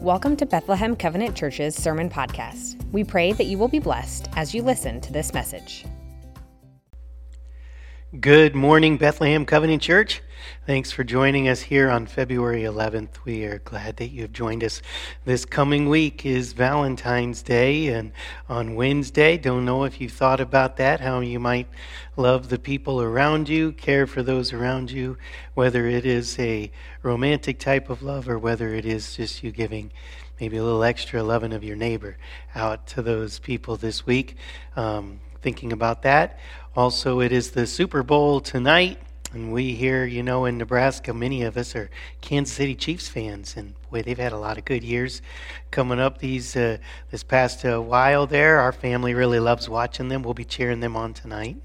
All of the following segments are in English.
Welcome to Bethlehem Covenant Church's Sermon Podcast. We pray that you will be blessed as you listen to this message. Good morning, Bethlehem Covenant Church. Thanks for joining us here on February 11th. We are glad that you have joined us. This coming week is Valentine's Day, and on Wednesday, don't know if you thought about that, how you might love the people around you, care for those around you, whether it is a romantic type of love or whether it is just you giving maybe a little extra loving of your neighbor out to those people this week. Um, thinking about that. Also, it is the Super Bowl tonight. And we here, you know, in Nebraska, many of us are Kansas City Chiefs fans, and boy, they've had a lot of good years coming up these uh, this past uh, while. There, our family really loves watching them. We'll be cheering them on tonight.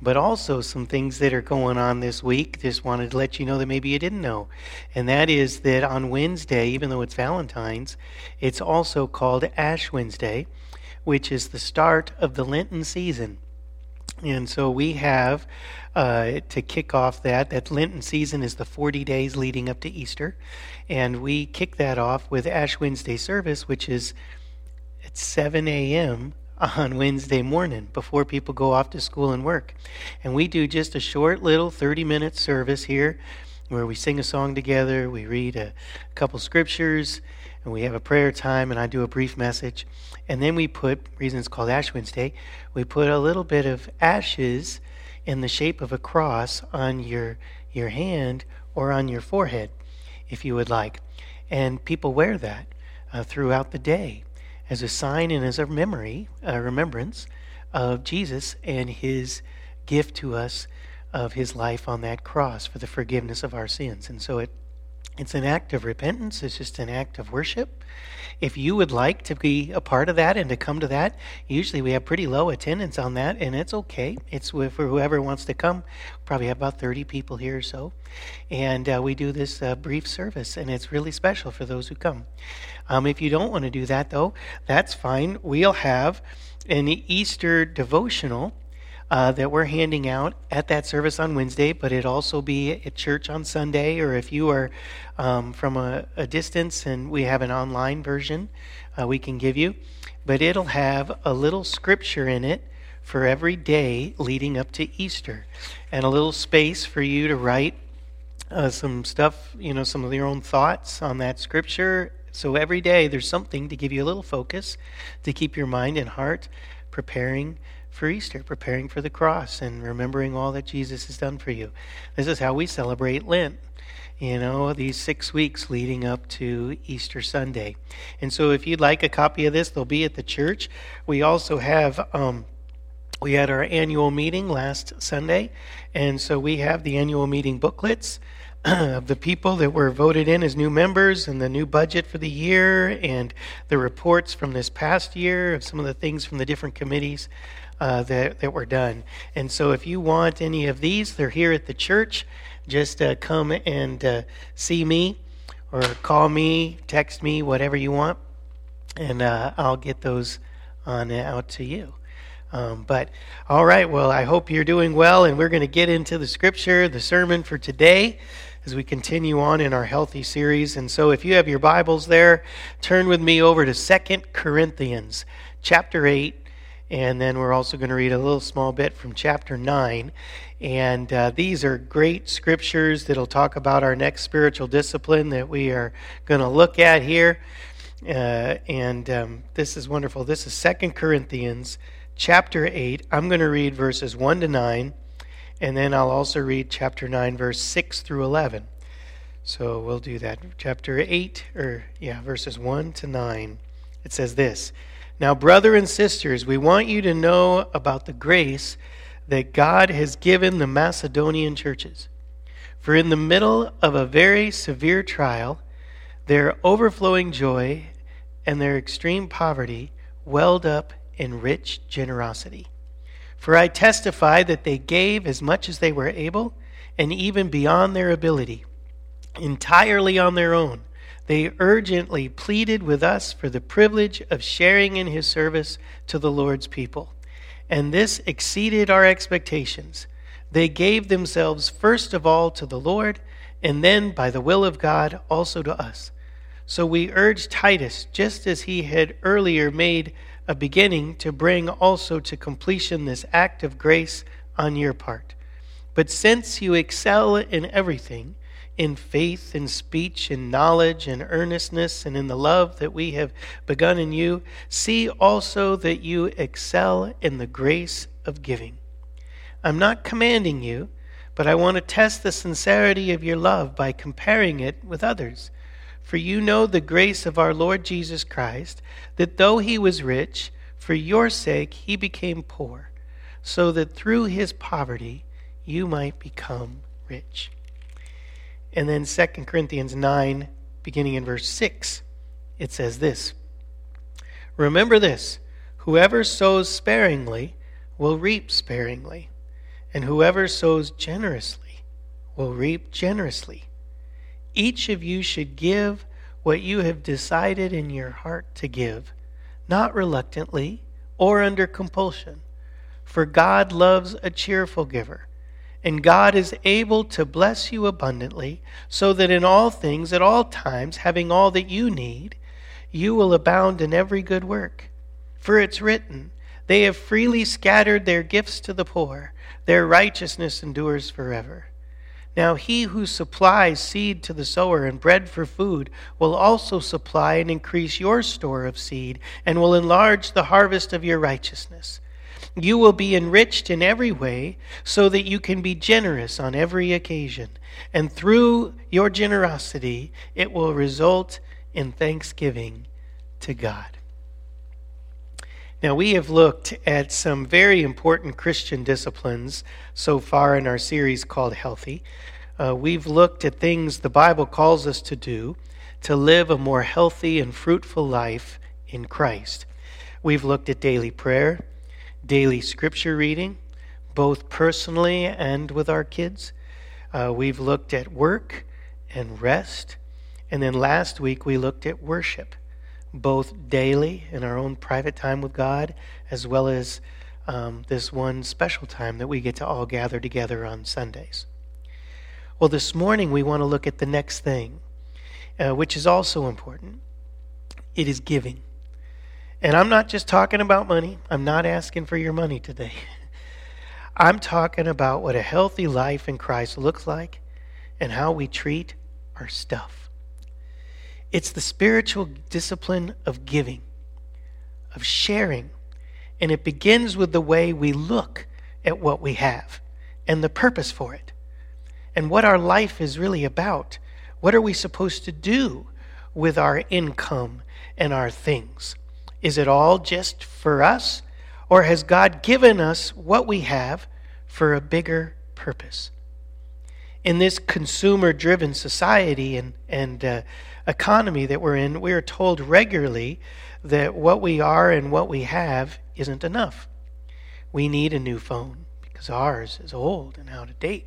But also some things that are going on this week. Just wanted to let you know that maybe you didn't know, and that is that on Wednesday, even though it's Valentine's, it's also called Ash Wednesday which is the start of the Lenten season. And so we have uh, to kick off that. That Lenten season is the 40 days leading up to Easter. And we kick that off with Ash Wednesday service, which is at 7 a.m. on Wednesday morning before people go off to school and work. And we do just a short little 30 minute service here where we sing a song together, we read a couple scriptures, and we have a prayer time, and I do a brief message. And then we put, reason it's called Ash Wednesday, we put a little bit of ashes in the shape of a cross on your, your hand or on your forehead, if you would like. And people wear that uh, throughout the day as a sign and as a memory, a remembrance of Jesus and his gift to us of his life on that cross for the forgiveness of our sins. And so it it's an act of repentance, it's just an act of worship. If you would like to be a part of that and to come to that, usually we have pretty low attendance on that, and it's okay. It's for whoever wants to come. Probably have about 30 people here or so. And uh, we do this uh, brief service, and it's really special for those who come. Um, if you don't want to do that, though, that's fine. We'll have an Easter devotional uh, that we're handing out at that service on Wednesday, but it also be at church on Sunday, or if you are um, from a, a, distance and we have an online version, uh, we can give you. But it'll have a little scripture in it for every day leading up to Easter, and a little space for you to write uh, some stuff, you know, some of your own thoughts on that scripture. So every day there's something to give you a little focus, to keep your mind and heart preparing for Easter, preparing for the cross and remembering all that Jesus has done for you. This is how we celebrate Lent. You know, these six weeks leading up to Easter Sunday. And so, if you'd like a copy of this, they'll be at the church. We also have um, we had our annual meeting last Sunday, and so we have the annual meeting booklets of the people that were voted in as new members and the new budget for the year and the reports from this past year of some of the things from the different committees uh, that, that were done. And so if you want any of these, they're here at the church. Just uh, come and uh, see me or call me, text me, whatever you want, and uh, I'll get those on out to you. Um, but all right, well, I hope you're doing well, and we're going to get into the scripture, the sermon for today as we continue on in our healthy series. And so if you have your Bibles there, turn with me over to Second Corinthians chapter 8 and then we're also going to read a little small bit from chapter 9. And uh, these are great scriptures that'll talk about our next spiritual discipline that we are going to look at here. Uh, and um, this is wonderful. This is Second Corinthians chapter 8. I'm going to read verses 1 to 9, and then I'll also read chapter 9, verse 6 through 11. So we'll do that. Chapter 8, or yeah, verses 1 to 9. It says this. Now, brother and sisters, we want you to know about the grace that God has given the Macedonian churches. For in the middle of a very severe trial, their overflowing joy and their extreme poverty welled up in rich generosity. For I testify that they gave as much as they were able, and even beyond their ability, entirely on their own they urgently pleaded with us for the privilege of sharing in his service to the Lord's people. And this exceeded our expectations. They gave themselves first of all to the Lord, and then, by the will of God, also to us, So we urge Titus, just as he had earlier made a beginning, to bring also to completion this act of grace on your part. But since you excel in everything, in faith, in speech, in knowledge, in earnestness, and in the love that we have begun in you, see also that you excel in the grace of giving. I'm not commanding you, but I want to test the sincerity of your love by comparing it with others. For you know the grace of our Lord Jesus Christ, that though he was rich, for your sake he became poor, so that through his poverty you might become rich. And then 2 Corinthians 9, beginning in verse 6, it says this Remember this whoever sows sparingly will reap sparingly, and whoever sows generously will reap generously. Each of you should give what you have decided in your heart to give, not reluctantly or under compulsion, for God loves a cheerful giver. And God is able to bless you abundantly, so that in all things, at all times, having all that you need, you will abound in every good work. For it's written, They have freely scattered their gifts to the poor, their righteousness endures forever. Now he who supplies seed to the sower and bread for food will also supply and increase your store of seed, and will enlarge the harvest of your righteousness. You will be enriched in every way so that you can be generous on every occasion. And through your generosity, it will result in thanksgiving to God. Now, we have looked at some very important Christian disciplines so far in our series called Healthy. Uh, we've looked at things the Bible calls us to do to live a more healthy and fruitful life in Christ. We've looked at daily prayer daily scripture reading, both personally and with our kids. Uh, we've looked at work and rest. And then last week we looked at worship, both daily in our own private time with God, as well as um, this one special time that we get to all gather together on Sundays. Well, this morning we want to look at the next thing, uh, which is also important. It is giving. And I'm not just talking about money. I'm not asking for your money today. I'm talking about what a healthy life in Christ looks like and how we treat our stuff. It's the spiritual discipline of giving, of sharing. And it begins with the way we look at what we have and the purpose for it and what our life is really about. What are we supposed to do with our income and our things? Is it all just for us? Or has God given us what we have for a bigger purpose? In this consumer driven society and, and uh, economy that we're in, we are told regularly that what we are and what we have isn't enough. We need a new phone because ours is old and out of date.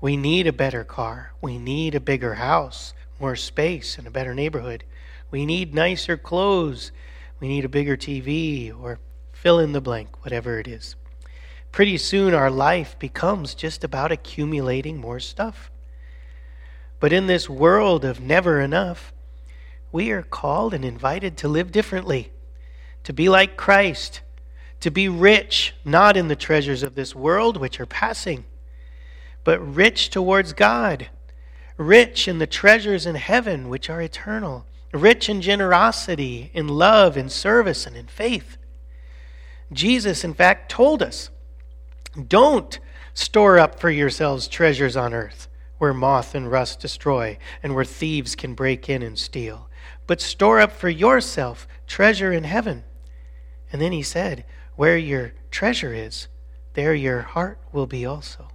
We need a better car. We need a bigger house, more space, and a better neighborhood. We need nicer clothes we need a bigger TV, or fill in the blank, whatever it is. Pretty soon, our life becomes just about accumulating more stuff. But in this world of never enough, we are called and invited to live differently, to be like Christ, to be rich, not in the treasures of this world, which are passing, but rich towards God, rich in the treasures in heaven, which are eternal rich in generosity, in love, in service, and in faith. Jesus, in fact, told us don't store up for yourselves treasures on earth where moth and rust destroy and where thieves can break in and steal, but store up for yourself treasure in heaven. And then he said, Where your treasure is, there your heart will be also.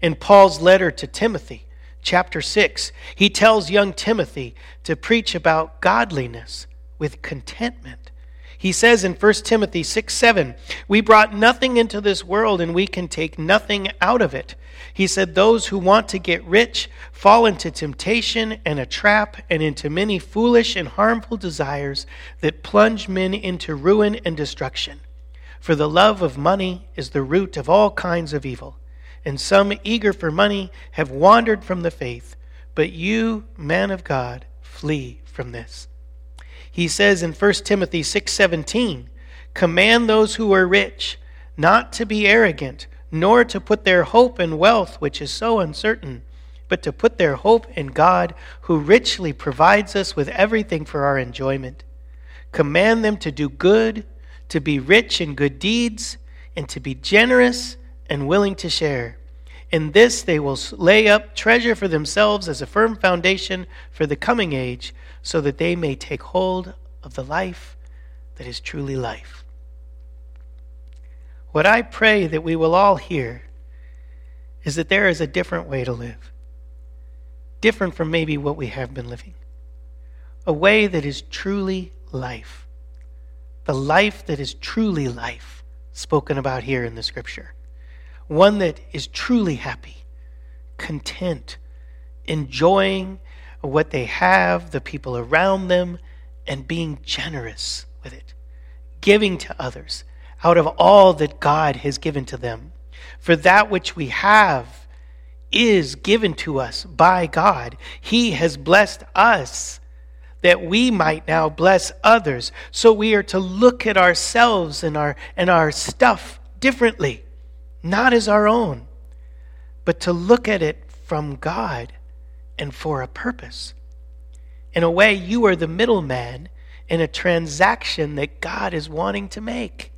In Paul's letter to Timothy, chapter 6, he tells young Timothy to preach about godliness with contentment. He says in 1 Timothy 6 7, We brought nothing into this world and we can take nothing out of it. He said, Those who want to get rich fall into temptation and a trap and into many foolish and harmful desires that plunge men into ruin and destruction. For the love of money is the root of all kinds of evil and some eager for money have wandered from the faith. But you, man of God, flee from this. He says in 1 Timothy 6:17, "Command those who are rich not to be arrogant, nor to put their hope in wealth, which is so uncertain, but to put their hope in God, who richly provides us with everything for our enjoyment. Command them to do good, to be rich in good deeds, and to be generous and willing to share." In this they will lay up treasure for themselves as a firm foundation for the coming age, so that they may take hold of the life that is truly life. What I pray that we will all hear is that there is a different way to live, different from maybe what we have been living, a way that is truly life, the life that is truly life spoken about here in the scripture one that is truly happy, content, enjoying what they have, the people around them, and being generous with it, giving to others out of all that God has given to them. For that which we have is given to us by God. He has blessed us that we might now bless others. So we are to look at ourselves and our, and our stuff differently not as our own, but to look at it from God and for a purpose. In a way, you are the middleman in a transaction that God is wanting to make.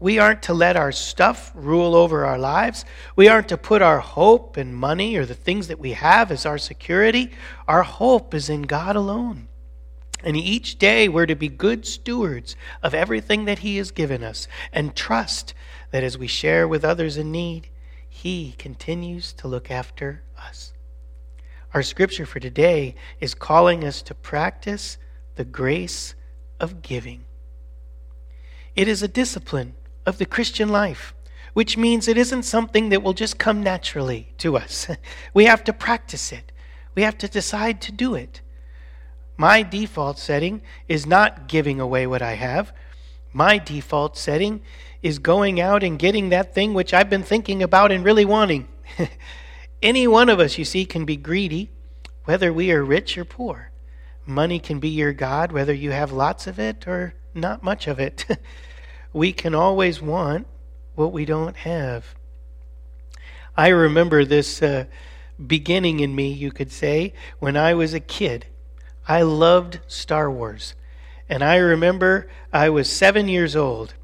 We aren't to let our stuff rule over our lives. We aren't to put our hope in money or the things that we have as our security. Our hope is in God alone. And each day we're to be good stewards of everything that He has given us and trust that as we share with others in need, He continues to look after us. Our scripture for today is calling us to practice the grace of giving. It is a discipline of the Christian life, which means it isn't something that will just come naturally to us. we have to practice it, we have to decide to do it. My default setting is not giving away what I have. My default setting is going out and getting that thing which I've been thinking about and really wanting. Any one of us, you see, can be greedy, whether we are rich or poor. Money can be your God, whether you have lots of it or not much of it. we can always want what we don't have. I remember this uh, beginning in me, you could say, when I was a kid. I loved Star Wars. And I remember I was seven years old,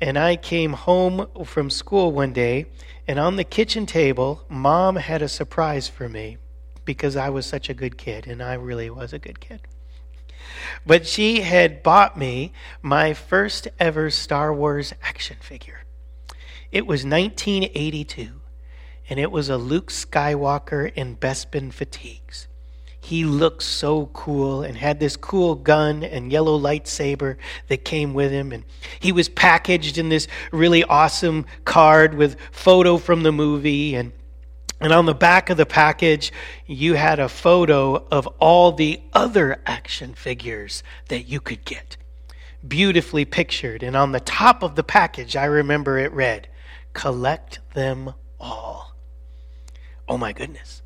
and I came home from school one day, and on the kitchen table, mom had a surprise for me because I was such a good kid, and I really was a good kid. But she had bought me my first ever Star Wars action figure. It was 1982, and it was a Luke Skywalker in Bespin fatigues he looked so cool and had this cool gun and yellow lightsaber that came with him. And he was packaged in this really awesome card with photo from the movie. And, and on the back of the package, you had a photo of all the other action figures that you could get. Beautifully pictured. And on the top of the package, I remember it read, Collect them all. Oh my goodness.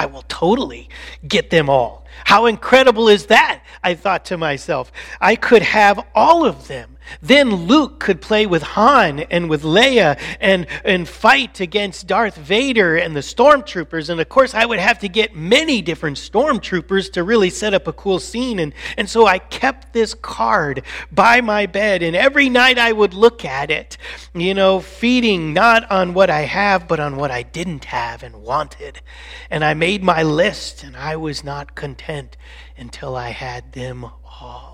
I will totally get them all. How incredible is that? I thought to myself. I could have all of them. Then Luke could play with Han and with Leia and, and fight against Darth Vader and the stormtroopers. And of course, I would have to get many different stormtroopers to really set up a cool scene. And, and so I kept this card by my bed. And every night I would look at it, you know, feeding not on what I have, but on what I didn't have and wanted. And I made my list, and I was not content until I had them all.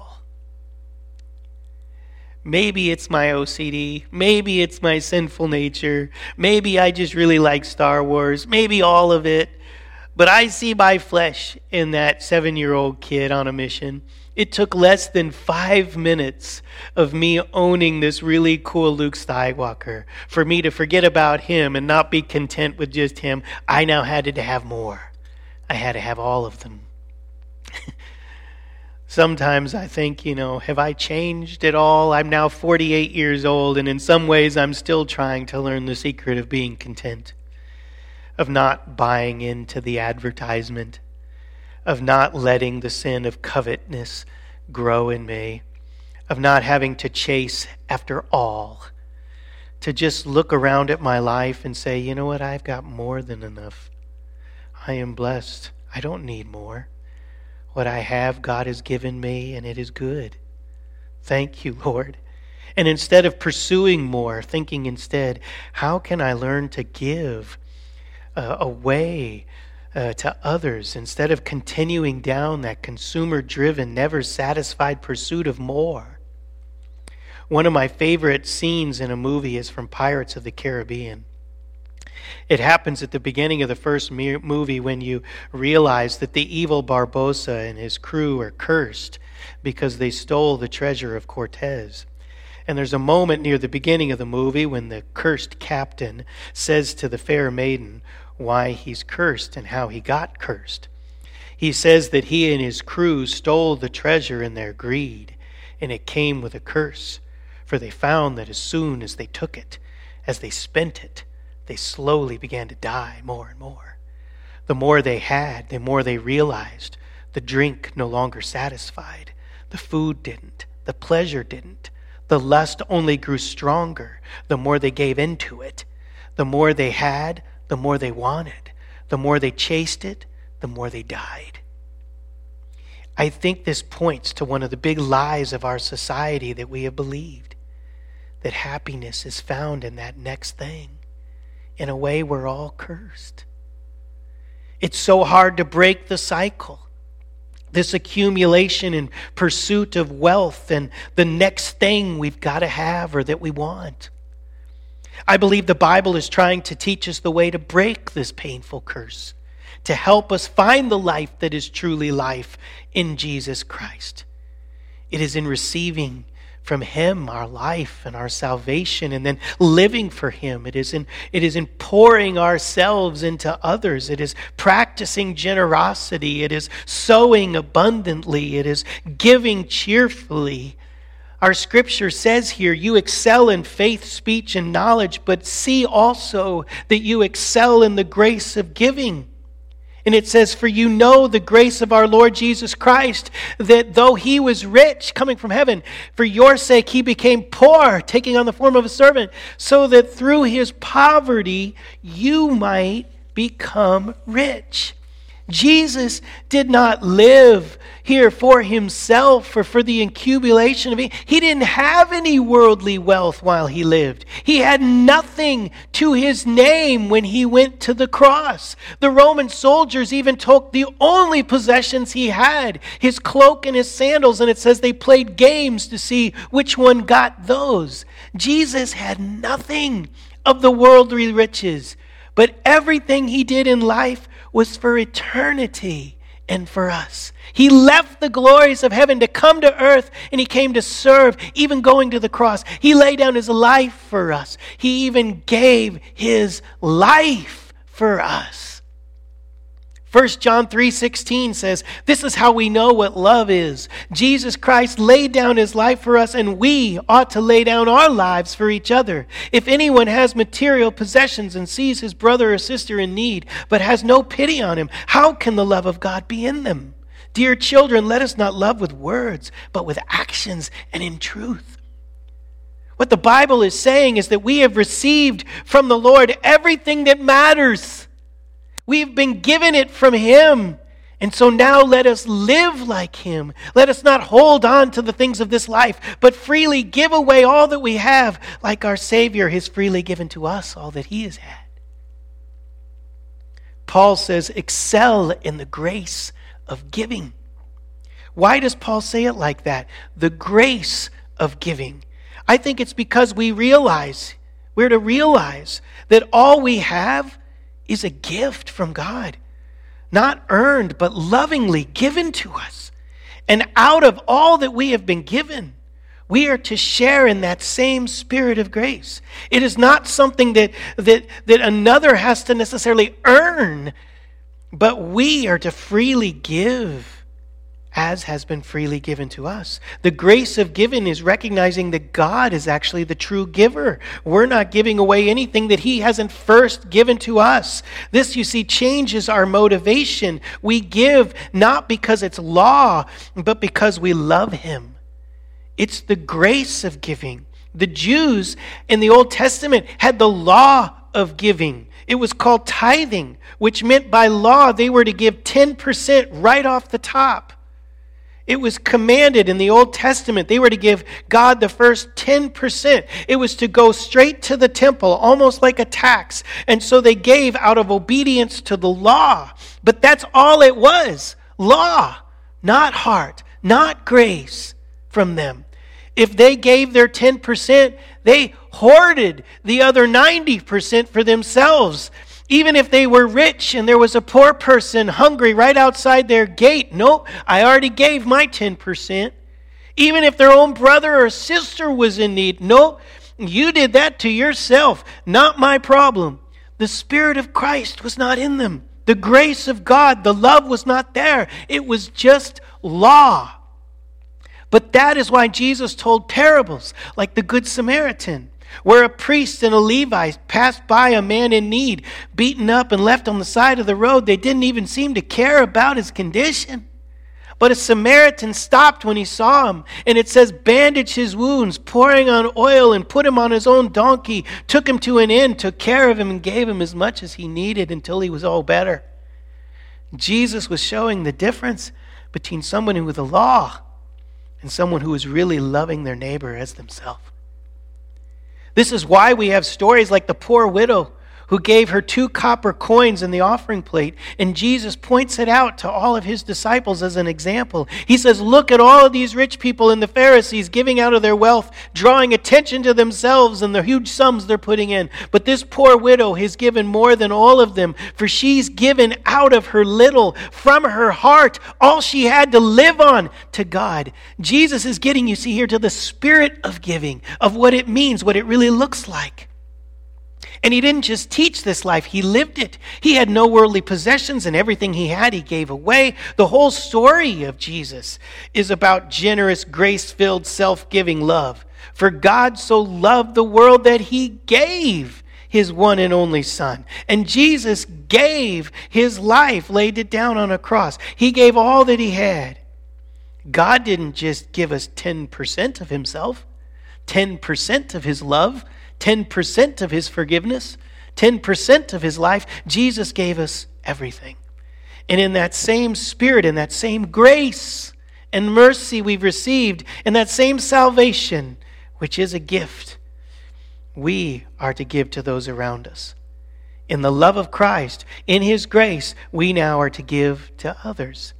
Maybe it's my OCD. Maybe it's my sinful nature. Maybe I just really like Star Wars. Maybe all of it. But I see my flesh in that seven year old kid on a mission. It took less than five minutes of me owning this really cool Luke Skywalker for me to forget about him and not be content with just him. I now had to have more. I had to have all of them. Sometimes I think, you know, have I changed at all? I'm now 48 years old, and in some ways I'm still trying to learn the secret of being content, of not buying into the advertisement of not letting the sin of covetousness grow in me, of not having to chase after all, to just look around at my life and say, you know what, I've got more than enough. I am blessed. I don't need more. What I have, God has given me, and it is good. Thank you, Lord. And instead of pursuing more, thinking instead, how can I learn to give uh, away uh, to others instead of continuing down that consumer driven, never satisfied pursuit of more? One of my favorite scenes in a movie is from Pirates of the Caribbean. It happens at the beginning of the first movie when you realize that the evil Barbossa and his crew are cursed because they stole the treasure of Cortez. And there's a moment near the beginning of the movie when the cursed captain says to the fair maiden why he's cursed and how he got cursed. He says that he and his crew stole the treasure in their greed, and it came with a curse, for they found that as soon as they took it, as they spent it, they slowly began to die more and more. The more they had, the more they realized the drink no longer satisfied, the food didn't, the pleasure didn't, the lust only grew stronger the more they gave into it. The more they had, the more they wanted. The more they chased it, the more they died. I think this points to one of the big lies of our society that we have believed that happiness is found in that next thing. In a way, we're all cursed. It's so hard to break the cycle this accumulation and pursuit of wealth and the next thing we've got to have or that we want. I believe the Bible is trying to teach us the way to break this painful curse, to help us find the life that is truly life in Jesus Christ. It is in receiving from him our life and our salvation and then living for him. It is in it is in pouring ourselves into others. It is practicing generosity. It is sowing abundantly. It is giving cheerfully. Our scripture says here you excel in faith speech and knowledge but see also that you excel in the grace of giving and it says, For you know the grace of our Lord Jesus Christ, that though he was rich coming from heaven, for your sake he became poor, taking on the form of a servant, so that through his poverty you might become rich. Jesus did not live here for himself or for the accumulation of. He didn't have any worldly wealth while he lived. He had nothing to his name when he went to the cross. The Roman soldiers even took the only possessions he had his cloak and his sandals, and it says they played games to see which one got those. Jesus had nothing of the worldly riches, but everything he did in life was for eternity and for us. He left the glories of heaven to come to earth and he came to serve, even going to the cross. He laid down his life for us. He even gave his life for us. 1 John 3:16 says, "This is how we know what love is. Jesus Christ laid down his life for us and we ought to lay down our lives for each other. If anyone has material possessions and sees his brother or sister in need but has no pity on him, how can the love of God be in them? Dear children, let us not love with words, but with actions and in truth." What the Bible is saying is that we have received from the Lord everything that matters. We've been given it from Him. And so now let us live like Him. Let us not hold on to the things of this life, but freely give away all that we have, like our Savior has freely given to us all that He has had. Paul says, excel in the grace of giving. Why does Paul say it like that? The grace of giving. I think it's because we realize, we're to realize that all we have is a gift from God, not earned, but lovingly given to us. And out of all that we have been given, we are to share in that same spirit of grace. It is not something that, that, that another has to necessarily earn, but we are to freely give as has been freely given to us. The grace of giving is recognizing that God is actually the true giver. We're not giving away anything that He hasn't first given to us. This, you see, changes our motivation. We give not because it's law, but because we love Him. It's the grace of giving. The Jews in the Old Testament had the law of giving. It was called tithing, which meant by law they were to give 10% right off the top. It was commanded in the Old Testament. They were to give God the first 10%. It was to go straight to the temple, almost like a tax. And so they gave out of obedience to the law. But that's all it was law, not heart, not grace from them. If they gave their 10%, they hoarded the other 90% for themselves. Even if they were rich and there was a poor person hungry right outside their gate, nope, I already gave my 10%. Even if their own brother or sister was in need, nope, you did that to yourself, not my problem. The Spirit of Christ was not in them. The grace of God, the love was not there. It was just law. But that is why Jesus told parables like the Good Samaritan where a priest and a Levite passed by a man in need, beaten up and left on the side of the road. They didn't even seem to care about his condition. But a Samaritan stopped when he saw him, and it says, bandaged his wounds, pouring on oil, and put him on his own donkey, took him to an inn, took care of him, and gave him as much as he needed until he was all better. Jesus was showing the difference between someone who was the law and someone who was really loving their neighbor as themselves. This is why we have stories like the poor widow who gave her two copper coins in the offering plate. And Jesus points it out to all of his disciples as an example. He says, Look at all of these rich people and the Pharisees giving out of their wealth, drawing attention to themselves and the huge sums they're putting in. But this poor widow has given more than all of them, for she's given out of her little, from her heart, all she had to live on to God. Jesus is getting, you see, here to the spirit of giving, of what it means, what it really looks like. And he didn't just teach this life, he lived it. He had no worldly possessions, and everything he had, he gave away. The whole story of Jesus is about generous, grace filled, self giving love. For God so loved the world that he gave his one and only Son. And Jesus gave his life, laid it down on a cross. He gave all that he had. God didn't just give us 10% of himself, 10% of his love. 10% of his forgiveness, 10% of his life, Jesus gave us everything. And in that same spirit, in that same grace and mercy we've received, in that same salvation, which is a gift, we are to give to those around us. In the love of Christ, in his grace, we now are to give to others.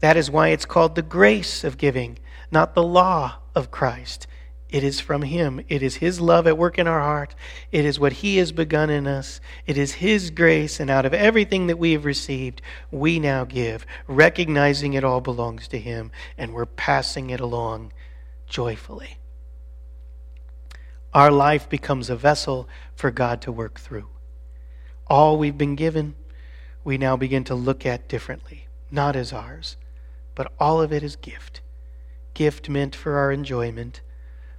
That is why it's called the grace of giving, not the law of Christ. It is from Him. It is His love at work in our heart. It is what He has begun in us. It is His grace, and out of everything that we have received, we now give, recognizing it all belongs to Him, and we're passing it along joyfully. Our life becomes a vessel for God to work through. All we've been given, we now begin to look at differently, not as ours, but all of it is gift. Gift meant for our enjoyment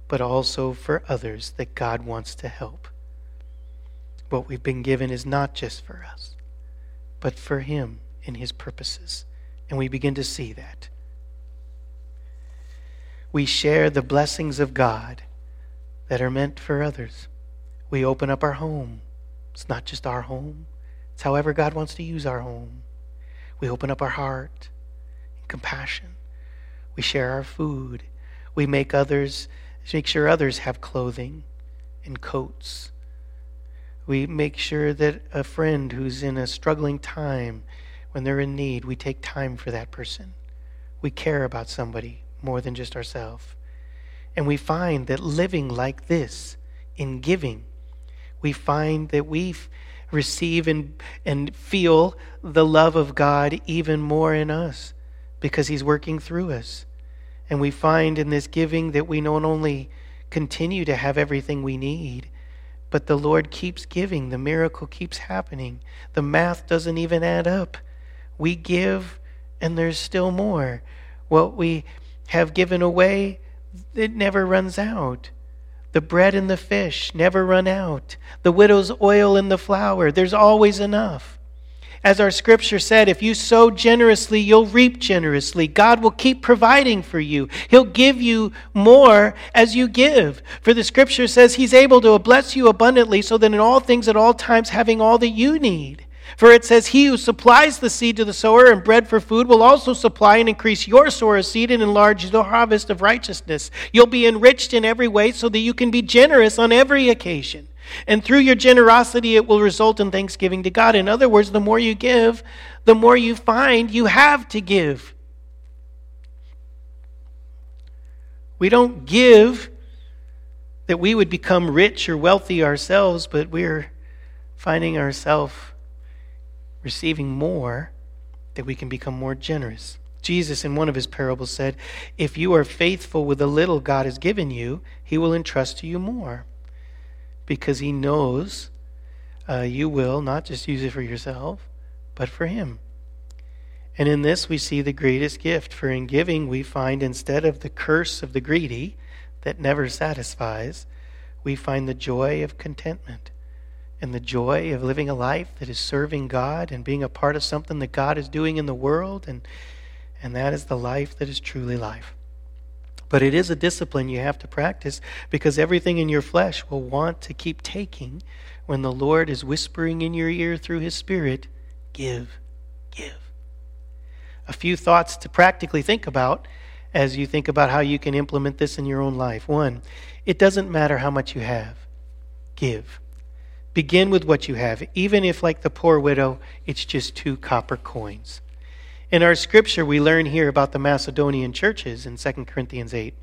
but also for others that God wants to help. What we've been given is not just for us, but for Him and His purposes. And we begin to see that. We share the blessings of God that are meant for others. We open up our home. It's not just our home, it's however God wants to use our home. We open up our heart in compassion. We share our food. We make others make sure others have clothing and coats. We make sure that a friend who's in a struggling time, when they're in need, we take time for that person. We care about somebody more than just ourselves. And we find that living like this, in giving, we find that we receive and, and feel the love of God even more in us because He's working through us. And we find in this giving that we not only continue to have everything we need, but the Lord keeps giving. The miracle keeps happening. The math doesn't even add up. We give, and there's still more. what we have given away, it never runs out. The bread and the fish never run out. The widow's oil and the flour, there's always enough. As our scripture said, if you sow generously, you'll reap generously. God will keep providing for you. He'll give you more as you give. For the scripture says He's able to bless you abundantly so that in all things at all times having all that you need. For it says, He who supplies the seed to the sower and bread for food will also supply and increase your sower of seed and enlarge the harvest of righteousness. You'll be enriched in every way so that you can be generous on every occasion. And through your generosity, it will result in thanksgiving to God. In other words, the more you give, the more you find you have to give. We don't give that we would become rich or wealthy ourselves, but we're finding ourselves receiving more that we can become more generous. Jesus, in one of his parables, said, If you are faithful with the little God has given you, he will entrust to you more because He knows uh, you will not just use it for yourself, but for Him. And in this, we see the greatest gift. For in giving, we find instead of the curse of the greedy that never satisfies, we find the joy of contentment and the joy of living a life that is serving God and being a part of something that God is doing in the world. And, and that is the life that is truly life. But it is a discipline you have to practice because everything in your flesh will want to keep taking when the Lord is whispering in your ear through His Spirit, give, give. A few thoughts to practically think about as you think about how you can implement this in your own life. One, it doesn't matter how much you have, give. Begin with what you have, even if, like the poor widow, it's just two copper coins. In our scripture, we learn here about the Macedonian churches in 2 Corinthians 8.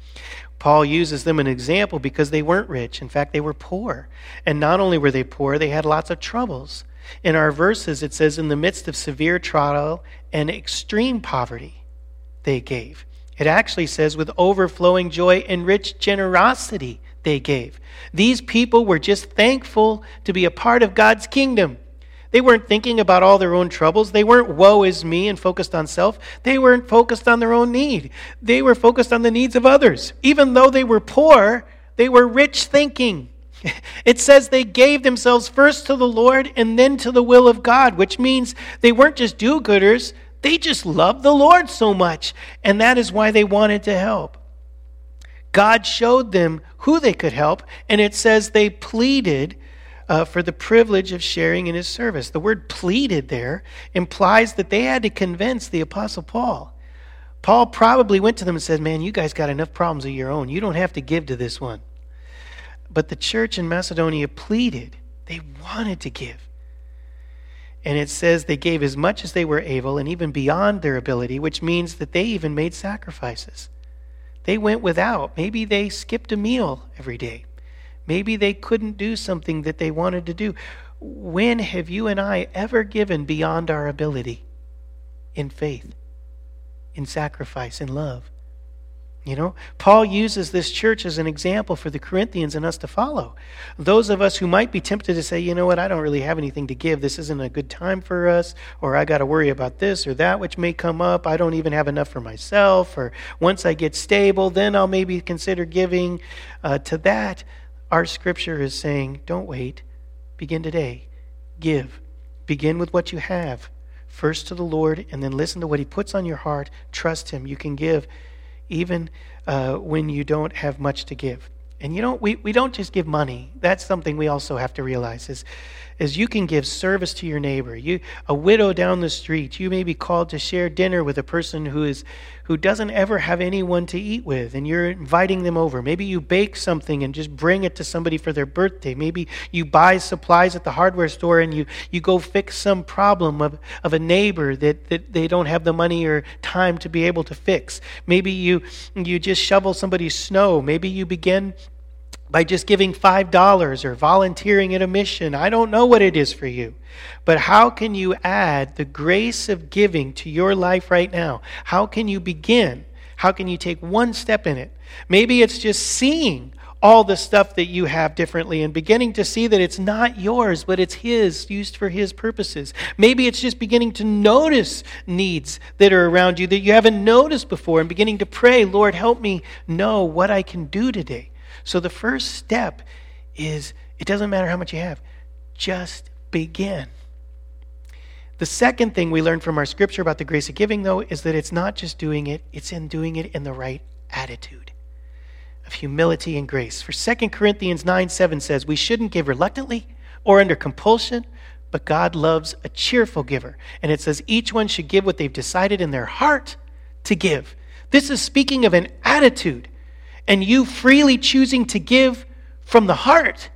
Paul uses them an example because they weren't rich. In fact, they were poor. And not only were they poor, they had lots of troubles. In our verses, it says, in the midst of severe trial and extreme poverty, they gave. It actually says, with overflowing joy and rich generosity, they gave. These people were just thankful to be a part of God's kingdom. They weren't thinking about all their own troubles. They weren't woe is me and focused on self. They weren't focused on their own need. They were focused on the needs of others. Even though they were poor, they were rich thinking. It says they gave themselves first to the Lord and then to the will of God, which means they weren't just do gooders, they just loved the Lord so much. And that is why they wanted to help. God showed them who they could help, and it says they pleaded uh, for the privilege of sharing in his service. The word pleaded there implies that they had to convince the Apostle Paul. Paul probably went to them and said, Man, you guys got enough problems of your own. You don't have to give to this one. But the church in Macedonia pleaded, they wanted to give. And it says they gave as much as they were able and even beyond their ability, which means that they even made sacrifices. They went without. Maybe they skipped a meal every day. Maybe they couldn't do something that they wanted to do. When have you and I ever given beyond our ability in faith, in sacrifice, in love? You know, Paul uses this church as an example for the Corinthians and us to follow. Those of us who might be tempted to say, you know what, I don't really have anything to give. This isn't a good time for us, or I got to worry about this or that which may come up. I don't even have enough for myself, or once I get stable, then I'll maybe consider giving uh, to that. Our scripture is saying, don't wait. Begin today. Give. Begin with what you have. First to the Lord, and then listen to what He puts on your heart. Trust Him. You can give even uh, when you don't have much to give. And you know, we, we don't just give money. That's something we also have to realize is, is you can give service to your neighbor. You a widow down the street, you may be called to share dinner with a person who is who doesn't ever have anyone to eat with, and you're inviting them over. Maybe you bake something and just bring it to somebody for their birthday. Maybe you buy supplies at the hardware store and you, you go fix some problem of, of a neighbor that, that they don't have the money or time to be able to fix. Maybe you you just shovel somebody's snow. Maybe you begin by just giving $5 or volunteering at a mission. I don't know what it is for you. But how can you add the grace of giving to your life right now? How can you begin? How can you take one step in it? Maybe it's just seeing all the stuff that you have differently and beginning to see that it's not yours, but it's His, used for His purposes. Maybe it's just beginning to notice needs that are around you that you haven't noticed before and beginning to pray, Lord, help me know what I can do today. So the first step is it doesn't matter how much you have, just begin. The second thing we learn from our scripture about the grace of giving, though, is that it's not just doing it, it's in doing it in the right attitude of humility and grace. For 2 Corinthians 9 7 says, We shouldn't give reluctantly or under compulsion, but God loves a cheerful giver. And it says, Each one should give what they've decided in their heart to give. This is speaking of an attitude, and you freely choosing to give from the heart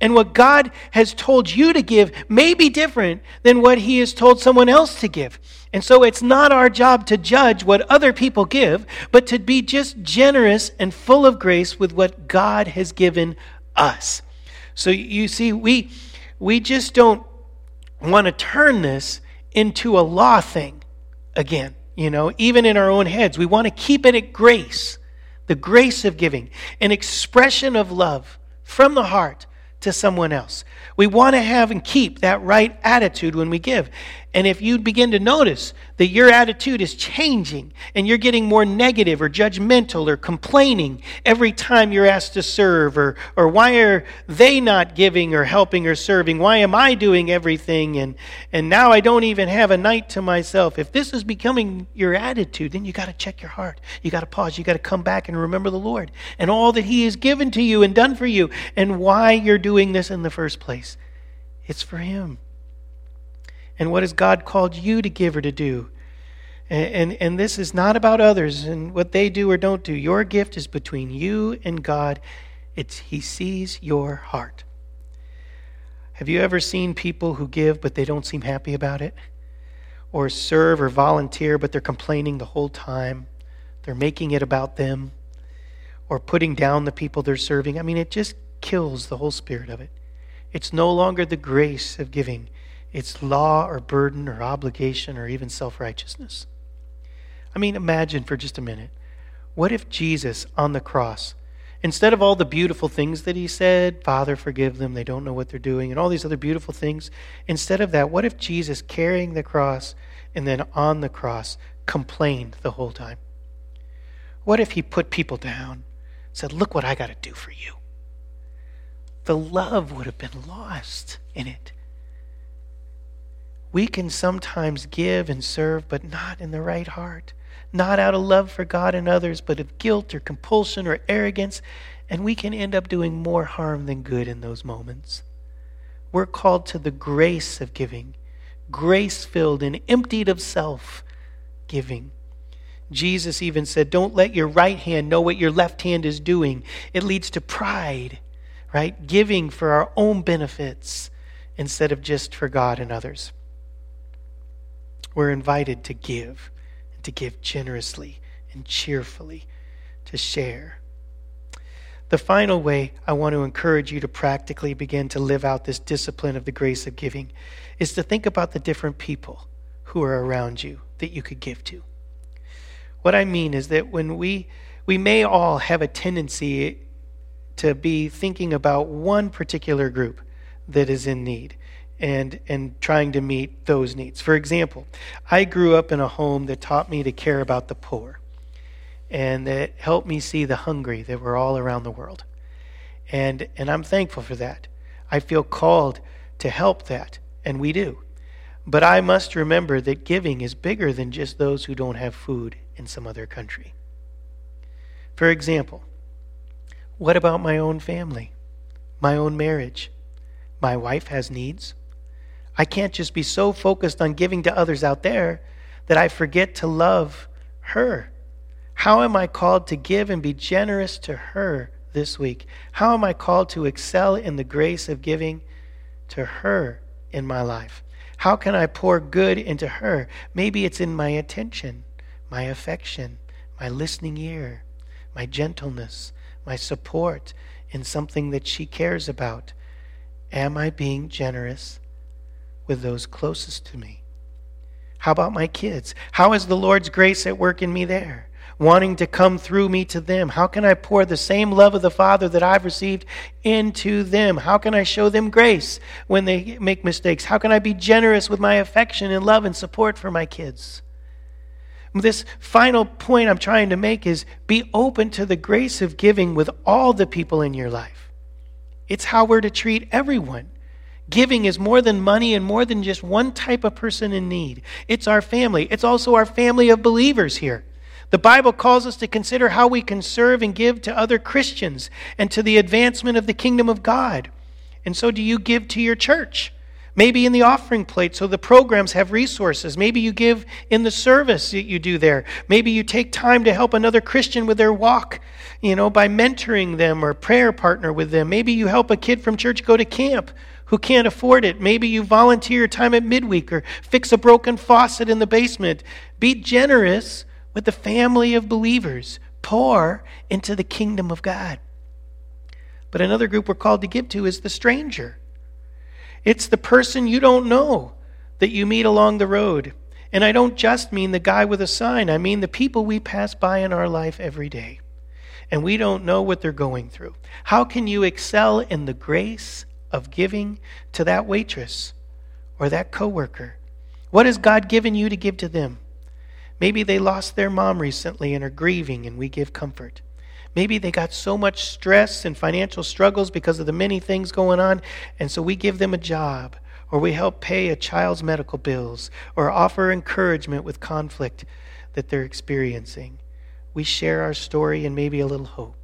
and what God has told you to give may be different than what He has told someone else to give. And so it's not our job to judge what other people give, but to be just generous and full of grace with what God has given us. So you see, we, we just don't want to turn this into a law thing again, you know, even in our own heads. We want to keep it at grace, the grace of giving, an expression of love from the heart to someone else. We want to have and keep that right attitude when we give. And if you begin to notice that your attitude is changing and you're getting more negative or judgmental or complaining every time you're asked to serve, or, or why are they not giving or helping or serving? Why am I doing everything? And, and now I don't even have a night to myself. If this is becoming your attitude, then you got to check your heart. You got to pause. You got to come back and remember the Lord and all that He has given to you and done for you and why you're doing this in the first place. It's for Him. And what has God called you to give or to do? And, and, and, this is not about others and what they do or don't do. Your gift is between you and God. It's He sees your heart. Have you ever seen people who give but they don't seem happy about it? Or serve or volunteer but they're complaining the whole time? They're making it about them or putting down the people they're serving. I mean, it just kills the whole spirit of it. It's no longer the grace of giving, it's law or burden or obligation or even self righteousness. I mean, imagine for just a minute. What if Jesus on the cross, instead of all the beautiful things that he said, Father, forgive them, they don't know what they're doing, and all these other beautiful things, instead of that, what if Jesus carrying the cross and then on the cross complained the whole time? What if he put people down, said, Look what I got to do for you? The love would have been lost in it. We can sometimes give and serve, but not in the right heart. Not out of love for God and others, but of guilt or compulsion or arrogance. And we can end up doing more harm than good in those moments. We're called to the grace of giving, grace filled and emptied of self giving. Jesus even said, Don't let your right hand know what your left hand is doing. It leads to pride, right? Giving for our own benefits instead of just for God and others. We're invited to give, and to give generously and cheerfully, to share. The final way I want to encourage you to practically begin to live out this discipline of the grace of giving is to think about the different people who are around you that you could give to. What I mean is that when we we may all have a tendency to be thinking about one particular group that is in need and, and trying to meet those needs. For example, I grew up in a home that taught me to care about the poor and that helped me see the hungry that were all around the world. And, and I'm thankful for that. I feel called to help that, and we do. But I must remember that giving is bigger than just those who don't have food in some other country. For example, what about my own family, my own marriage? My wife has needs. I can't just be so focused on giving to others out there that I forget to love her. How am I called to give and be generous to her this week? How am I called to excel in the grace of giving to her in my life? How can I pour good into her? Maybe it's in my attention, my affection, my listening ear, my gentleness, my support in something that she cares about. Am I being generous with those closest to me? How about my kids? How is the Lord's grace at work in me there? wanting to come through me to them? How can I pour the same love of the Father that I've received into them? How can I show them grace when they make mistakes? How can I be generous with my affection and love and support for my kids? This final point I'm trying to make is be open to the grace of giving with all the people in your life. It's how we're to treat everyone. Giving is more than money and more than just one type of person in need. It's our family. It's also our family of believers here. The Bible calls us to consider how we can serve and give to other Christians and to the advancement of the kingdom of God. And so, do you give to your church? Maybe in the offering plate so the programs have resources. Maybe you give in the service that you do there. Maybe you take time to help another Christian with their walk, you know, by mentoring them or prayer partner with them. Maybe you help a kid from church go to camp who can't afford it. Maybe you volunteer time at midweek or fix a broken faucet in the basement. Be generous with the family of believers. Pour into the kingdom of God. But another group we're called to give to is the stranger. It's the person you don't know that you meet along the road. And I don't just mean the guy with a sign, I mean the people we pass by in our life every day. And we don't know what they're going through. How can you excel in the grace of giving to that waitress or that coworker? What has God given you to give to them? Maybe they lost their mom recently and are grieving, and we give comfort. Maybe they got so much stress and financial struggles because of the many things going on, and so we give them a job, or we help pay a child's medical bills, or offer encouragement with conflict that they're experiencing. We share our story and maybe a little hope.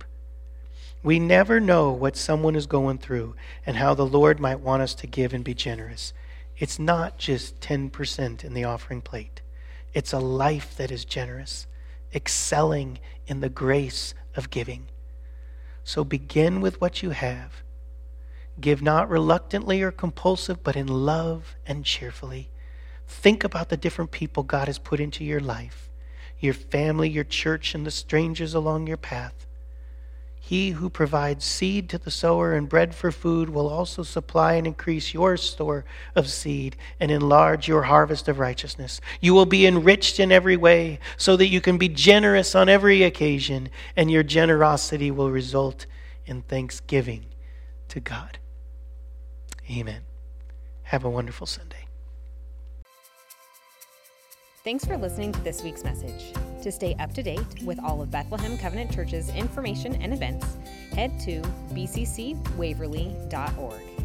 We never know what someone is going through and how the Lord might want us to give and be generous. It's not just 10% in the offering plate, it's a life that is generous, excelling in the grace of giving. So begin with what you have. Give not reluctantly or compulsive, but in love and cheerfully. Think about the different people God has put into your life, your family, your church, and the strangers along your path. He who provides seed to the sower and bread for food will also supply and increase your store of seed and enlarge your harvest of righteousness. You will be enriched in every way so that you can be generous on every occasion, and your generosity will result in thanksgiving to God. Amen. Have a wonderful Sunday. Thanks for listening to this week's message. To stay up to date with all of Bethlehem Covenant Church's information and events, head to bccwaverly.org.